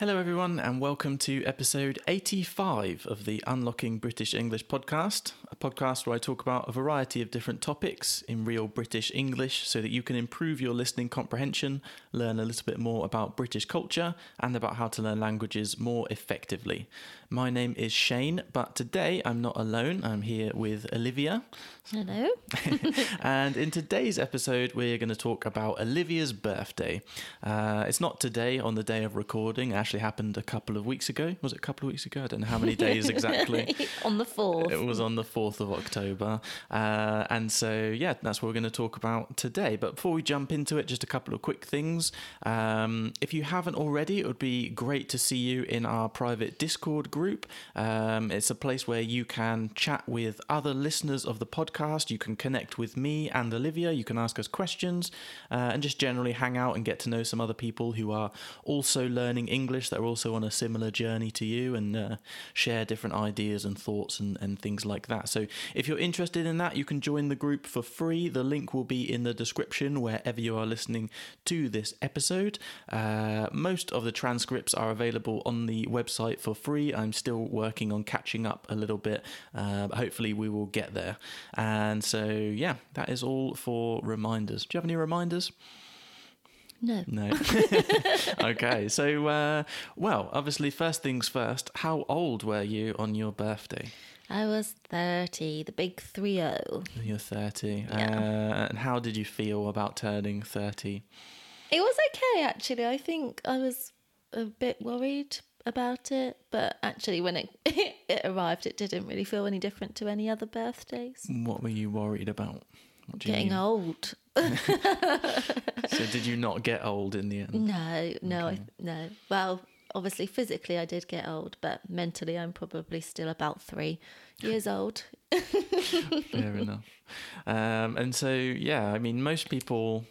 Hello, everyone, and welcome to episode 85 of the Unlocking British English podcast, podcast where I talk about a variety of different topics in real British English so that you can improve your listening comprehension, learn a little bit more about British culture, and about how to learn languages more effectively. My name is Shane, but today I'm not alone. I'm here with Olivia. Hello. and in today's episode, we're going to talk about Olivia's birthday. Uh, it's not today on the day of recording, it actually happened a couple of weeks ago. Was it a couple of weeks ago? I don't know how many days exactly. on the 4th. It was on the 4th of October. Uh, and so, yeah, that's what we're going to talk about today. But before we jump into it, just a couple of quick things. Um, if you haven't already, it would be great to see you in our private Discord group. Um, it's a place where you can chat with other listeners of the podcast. You can connect with me and Olivia. You can ask us questions uh, and just generally hang out and get to know some other people who are also learning English that are also on a similar journey to you and uh, share different ideas and thoughts and, and things like that. So if you're interested in that, you can join the group for free. The link will be in the description wherever you are listening to this episode. Uh, most of the transcripts are available on the website for free. I'm still working on catching up a little bit, uh, hopefully we will get there. And so, yeah, that is all for reminders. Do you have any reminders? No. No. okay, so, uh, well, obviously, first things first, how old were you on your birthday? I was 30, the big 3 0. You're 30. Yeah. Uh, and how did you feel about turning 30? It was okay, actually. I think I was a bit worried about it, but actually, when it, it arrived, it didn't really feel any different to any other birthdays. What were you worried about? What do you Getting old. So, did you not get old in the end? No, no, I, no. Well, obviously, physically, I did get old, but mentally, I'm probably still about three years old. Fair enough. Um, and so, yeah, I mean, most people,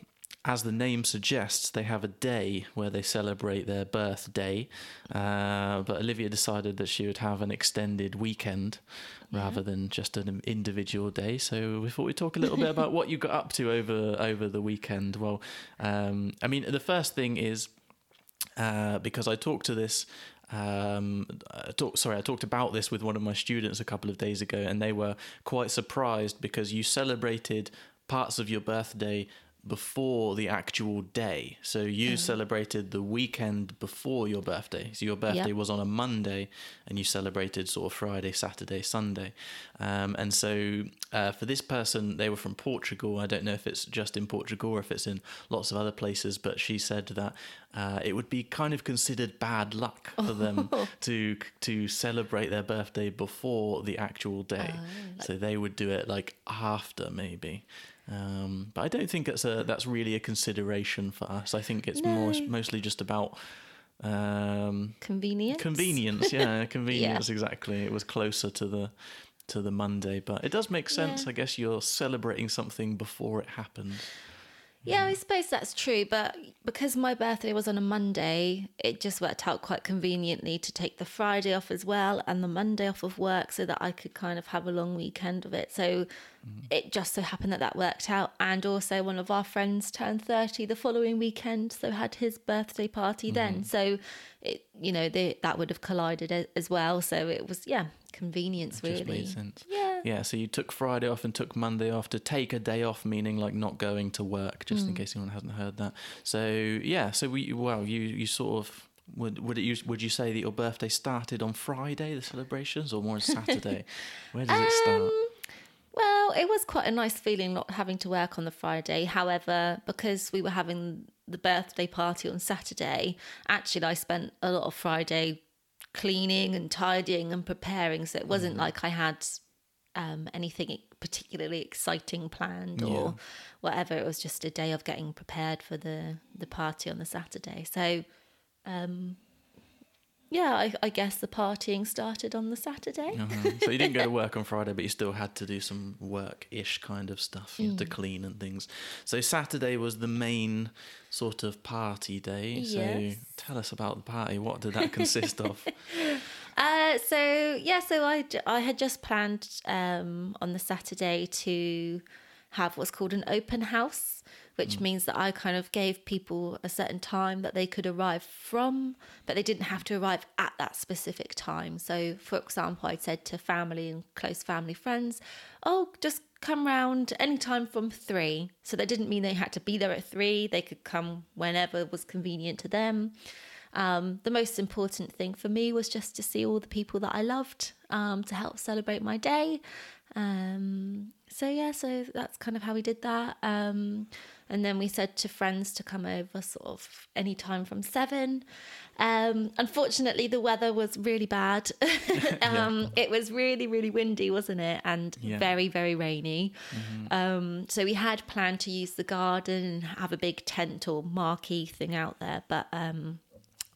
as the name suggests, they have a day where they celebrate their birthday. Uh, but Olivia decided that she would have an extended weekend rather than just an individual day. So we thought we'd talk a little bit about what you got up to over over the weekend. Well, um, I mean, the first thing is uh, because I talked to this. Um, talk, sorry, I talked about this with one of my students a couple of days ago, and they were quite surprised because you celebrated parts of your birthday before the actual day. So you celebrated the weekend before your birthday. So your birthday was on a Monday, and you celebrated sort of Friday, Saturday, Sunday. Um, and so uh, for this person, they were from Portugal. I don't know if it's just in Portugal or if it's in lots of other places, but she said that uh, it would be kind of considered bad luck for them to to celebrate their birthday before the actual day. so they would do it like after maybe. Um, but I don't think that's a that's really a consideration for us. I think it's more mostly just about um, Convenience. convenience. Yeah, convenience. Exactly. It was closer to the to the Monday, but it does make sense. Yeah. I guess you're celebrating something before it happened. Yeah, I suppose that's true, but because my birthday was on a Monday, it just worked out quite conveniently to take the Friday off as well and the Monday off of work so that I could kind of have a long weekend of it. So it just so happened that that worked out. And also, one of our friends turned 30 the following weekend, so had his birthday party then. So, it, you know, they, that would have collided as well. So it was, yeah, convenience really. sense. Yeah. Yeah, so you took Friday off and took Monday off to take a day off, meaning like not going to work, just Mm. in case anyone hasn't heard that. So yeah, so we well, you you sort of would would it use would you say that your birthday started on Friday, the celebrations, or more on Saturday? Where does it start? Um, Well, it was quite a nice feeling not having to work on the Friday. However, because we were having the birthday party on Saturday, actually, I spent a lot of Friday cleaning and tidying and preparing. So it wasn't like I had um, anything particularly exciting planned or whatever. It was just a day of getting prepared for the, the party on the Saturday. So, um, yeah, I, I guess the partying started on the Saturday. Uh-huh. So you didn't go to work on Friday, but you still had to do some work-ish kind of stuff. You Mm. had to clean and things. So Saturday was the main sort of party day. So Yes. tell us about the party. What did that consist of? Uh, so yeah, so I, I had just planned um, on the Saturday to have what's called an open house which means that I kind of gave people a certain time that they could arrive from, but they didn't have to arrive at that specific time. So, for example, I said to family and close family friends, oh, just come round anytime from three. So that didn't mean they had to be there at three, they could come whenever was convenient to them. Um, the most important thing for me was just to see all the people that I loved um, to help celebrate my day. Um, so yeah, so that's kind of how we did that. Um, and then we said to friends to come over sort of any time from seven. Um, unfortunately, the weather was really bad. um, It was really, really windy, wasn't it? And Yeah. very, very rainy. Um, so we had planned to use the garden and have a big tent or marquee thing out there, but um,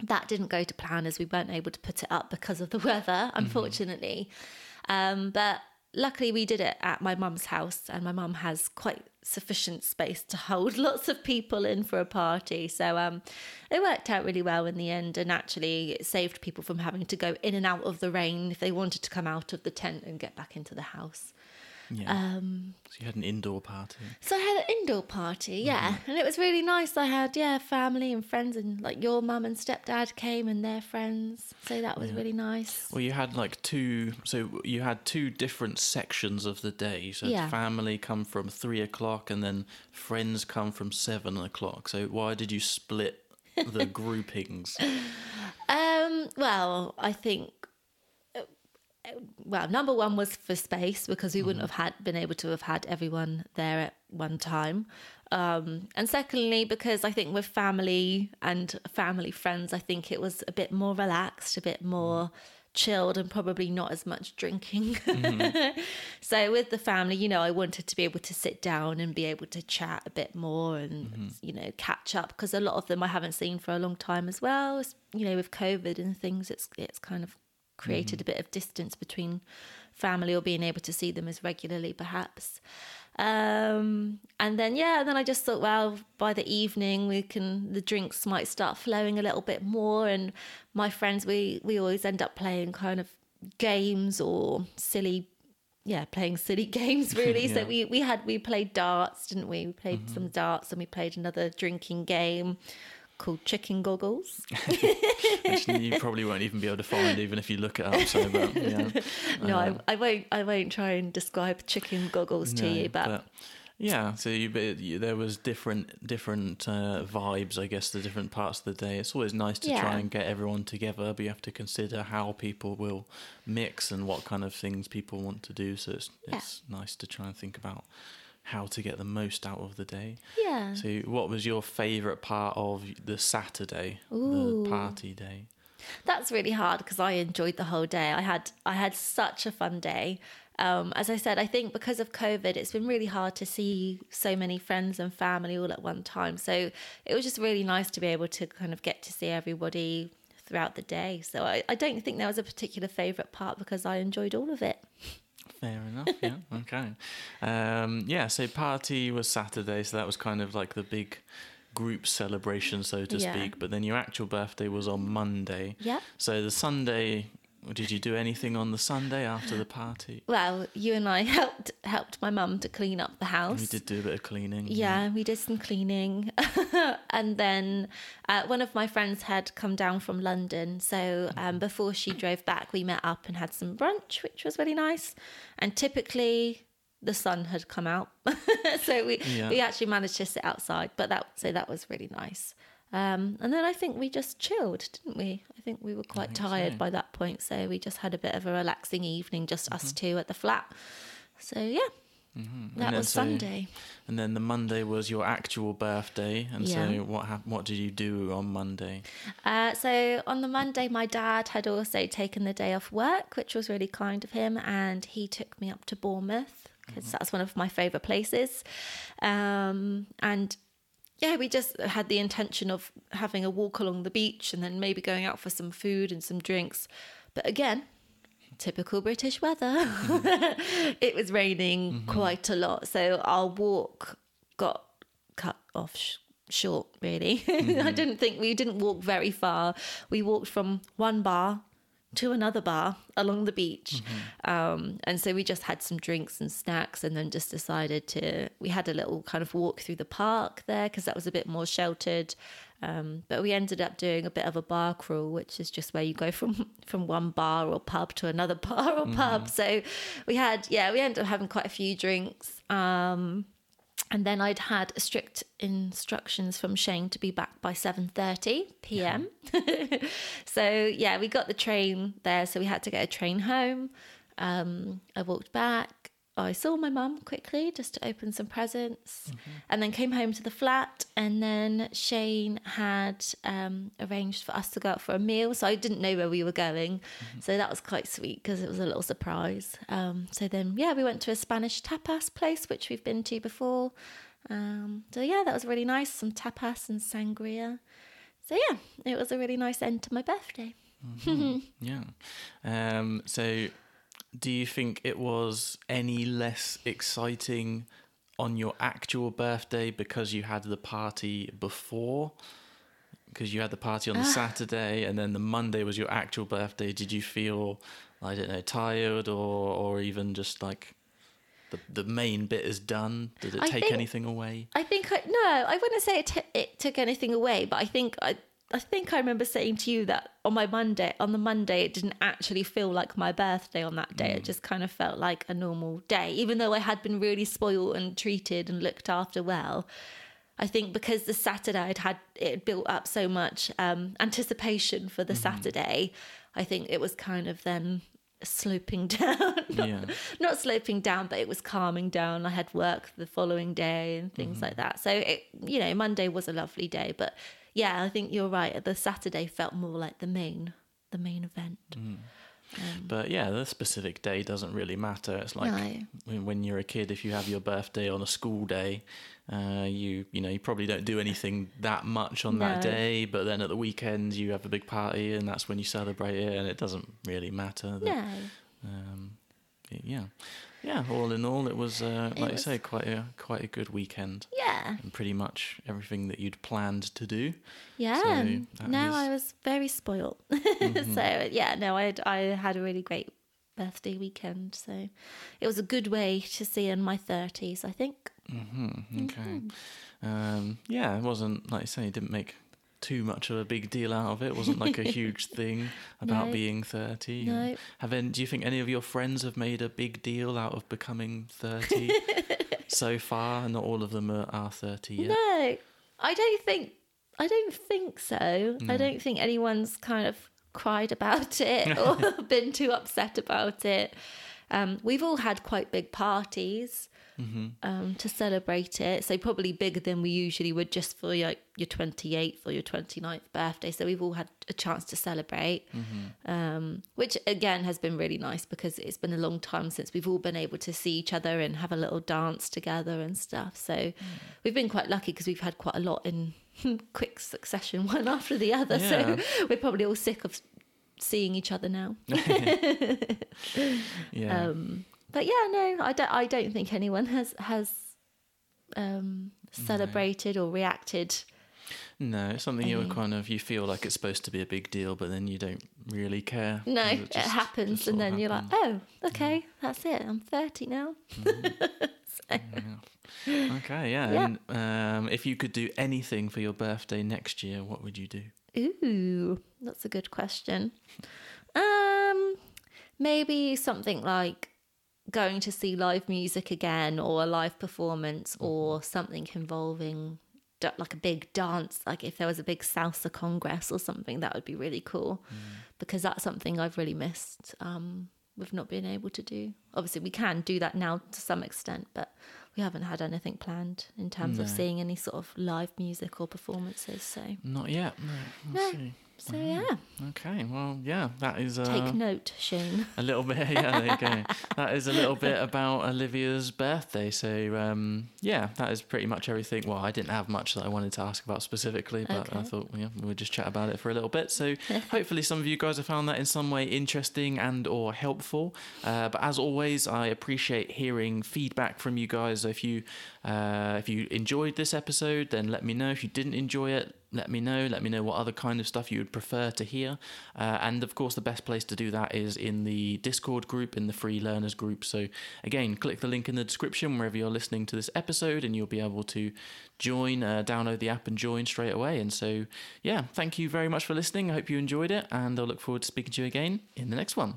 that didn't go to plan as we weren't able to put it up because of the weather, unfortunately. Um, but luckily, we did it at my mum's house, and my mum has quite sufficient space to hold lots of people in for a party. So um, it worked out really well in the end, and actually, it saved people from having to go in and out of the rain if they wanted to come out of the tent and get back into the house. Yeah. Um, so you had an indoor party. so I had an indoor party, yeah, and it was really nice. I had yeah family and friends, and like your mum and stepdad came and their friends, so that was really nice. Well, you had like two. So you had two different sections of the day. So Yeah. family come from three o'clock, and then friends come from seven o'clock. So why did you split the groupings? Um, well, I think. Well, number one was for space because we wouldn't mm-hmm. have had been able to have had everyone there at one time, um, and secondly because I think with family and family friends, I think it was a bit more relaxed, a bit mm-hmm. more chilled, and probably not as much drinking. Mm-hmm. so with the family, you know, I wanted to be able to sit down and be able to chat a bit more and you know catch up because a lot of them I haven't seen for a long time as well. It's, you know, with COVID and things, it's it's kind of created a bit of distance between family or being able to see them as regularly, perhaps. Um, and then yeah, then I just thought, well, by the evening we can the drinks might start flowing a little bit more, and my friends we we always end up playing kind of games or silly yeah, playing silly games really. So we we had we played darts, didn't we? We played some darts and we played another drinking game called Chicken Goggles. Which you probably won't even be able to find, even if you look it up. So, but, yeah. no, I, I won't I won't try and describe Chicken Goggles to you, but, yeah, so you, you, there was different different uh, vibes, I guess, the different parts of the day. It's always nice to try and get everyone together, but you have to consider how people will mix and what kind of things people want to do. So it's Yeah. it's nice to try and think about how to get the most out of the day. yeah. So, what was your favourite part of the Saturday, Ooh. the party day? That's really hard because I enjoyed the whole day. I had I had such a fun day. Um, as I said, I think because of COVID, it's been really hard to see so many friends and family all at one time. So it was just really nice to be able to kind of get to see everybody throughout the day. So I, I don't think there was a particular favourite part because I enjoyed all of it. Fair enough. Yeah. okay. Um, yeah. So party was Saturday, so that was kind of like the big group celebration, so to Yeah. speak. But then your actual birthday was on Monday. Yeah. So the Sunday, did you do anything on the Sunday after the party? Well, you and I helped helped my mum to clean up the house. We did do a bit of cleaning. Yeah, we did some cleaning. and then uh, one of my friends had come down from London. So um, before she drove back, we met up and had some brunch, which was really nice. And typically, the sun had come out. so we, Yeah. we actually managed to sit outside. But that so that was really nice. Um, and then I think we just chilled, didn't we? I think we were quite tired so. by that point. So we just had a bit of a relaxing evening, just Mm-hmm. us two at the flat. So yeah, that And then was so- Sunday. And then the Monday was your actual birthday. And Yeah. so what hap- what did you do on Monday? Uh, so on the Monday, my dad had also taken the day off work, which was really kind of him, and he took me up to Bournemouth because that's one of my favourite places. Um, and yeah, we just had the intention of having a walk along the beach and then maybe going out for some food and some drinks. But again, typical British weather. it was raining mm-hmm. quite a lot, so our walk got cut off sh- short. Really, I mm-hmm. didn't think we didn't walk very far. We walked from one bar to another bar along the beach. Um, and so we just had some drinks and snacks and then just decided to, we had a little kind of walk through the park there because that was a bit more sheltered. Um, but we ended up doing a bit of a bar crawl, which is just where you go from from one bar or pub to another bar or pub. So we had, yeah, we ended up having quite a few drinks. Um, and then I'd had strict instructions from Shane to be back by 7:30 p.m. so yeah, we got the train there, so we had to get a train home. Um, I walked back. I saw my mum quickly just to open some presents, and then came home to the flat. And then Shane had um, arranged for us to go out for a meal, so I didn't know where we were going. So that was quite sweet because it was a little surprise. Um, so then, yeah, we went to a Spanish tapas place, which we've been to before. Um, so yeah, that was really nice. Some tapas and sangria. So yeah, it was a really nice end to my birthday. Yeah. Um, so, do you think it was any less exciting on your actual birthday because you had the party before? Because you had the party on the ah. Saturday and then the Monday was your actual birthday. Did you feel, I don't know, tired or, or even just like the, the main bit is done? Did it I take think- anything away? I think I, no, I wouldn't say it, t- it took anything away, but I think I, I think I remember saying to you that on my Monday, on the Monday, it didn't actually feel like my birthday on that day. It just kind of felt like a normal day, even though I had been really spoiled and treated and looked after well. I think because the Saturday I'd had it built up so much um, anticipation for the Saturday, I think it was kind of then sloping down. not, Yeah. not sloping down, but it was calming down. I had work the following day and things Mm-hmm. like that. So it, you know, Monday was a lovely day, but yeah, I think you're right. The Saturday felt more like the main, the main event. Mm. But yeah, the specific day doesn't really matter. It's like No. when, you're a kid, if you have your birthday on a school day, uh, you you know you probably don't do anything that much on that day. But then at the weekend, you have a big party, and that's when you celebrate it, and it doesn't really matter. that- No, Um, yeah, yeah. All in all, it was uh, It like was- you say, quite a quite a good weekend, yeah, and pretty much everything that you'd planned to do. yeah. now is- I was very spoiled. Mm-hmm. so yeah, no, I had, I had a really great birthday weekend. So it was a good way to see in my thirties. I think. hmm Okay. Um, yeah, it wasn't like you say, it didn't make too much of a big deal out of it. It wasn't like a huge thing about No. being thirty. No. Have any, do you think any of your friends have made a big deal out of becoming thirty so far? Not all of them are, are thirty yet. No, I don't think. I don't think so. I don't think anyone's kind of cried about it or been too upset about it. Um, we've all had quite big parties um, to celebrate it. So probably bigger than we usually would just for your, your 28th or your 29th birthday. So we've all had a chance to celebrate, um, which again has been really nice because it's been a long time since we've all been able to see each other and have a little dance together and stuff. So we've been quite lucky because we've had quite a lot in quick succession, one after the other. Yeah. So we're probably all sick of seeing each other now. Yeah. Um, but yeah, no, I don't. I don't think anyone has has um, celebrated or reacted. no, it's something you any- kind of you feel like it's supposed to be a big deal, but then you don't really care. No, it, just- happens, and then you're like, oh, okay, that's it. I'm 30 now. Okay, yeah. Yeah. And um, if you could do anything for your birthday next year, what would you do? Ooh, that's a good question. Um, maybe something like going to see live music again, or a live performance, or something involving da- like a big dance. Like if there was a big salsa congress or something, that would be really cool, because that's something I've really missed. Um, we've not been able to do. Obviously, we can do that now to some extent, but we haven't had anything planned in terms of seeing any sort of live music or performances. So. Not yet. No. We'll No. So yeah, Okay. Well, yeah. That is uh, take note, Shane. a little bit. Yeah, there you go. that is a little bit about Olivia's birthday. So um, yeah, that is pretty much everything. Well, I didn't have much that I wanted to ask about specifically, but I thought yeah, we would just chat about it for a little bit. So hopefully, some of you guys have found that in some way interesting and or helpful. Uh, but as always, I appreciate hearing feedback from you guys. If you uh, if you enjoyed this episode, then let me know. If you didn't enjoy it, let me know. Let me know what other kind of stuff you would prefer to hear. Uh, and of course, the best place to do that is in the Discord group, in the free learners group. So, again, click the link in the description wherever you're listening to this episode, and you'll be able to join, uh, download the app, and join straight away. And so, yeah, thank you very much for listening. I hope you enjoyed it, and I'll look forward to speaking to you again in the next one.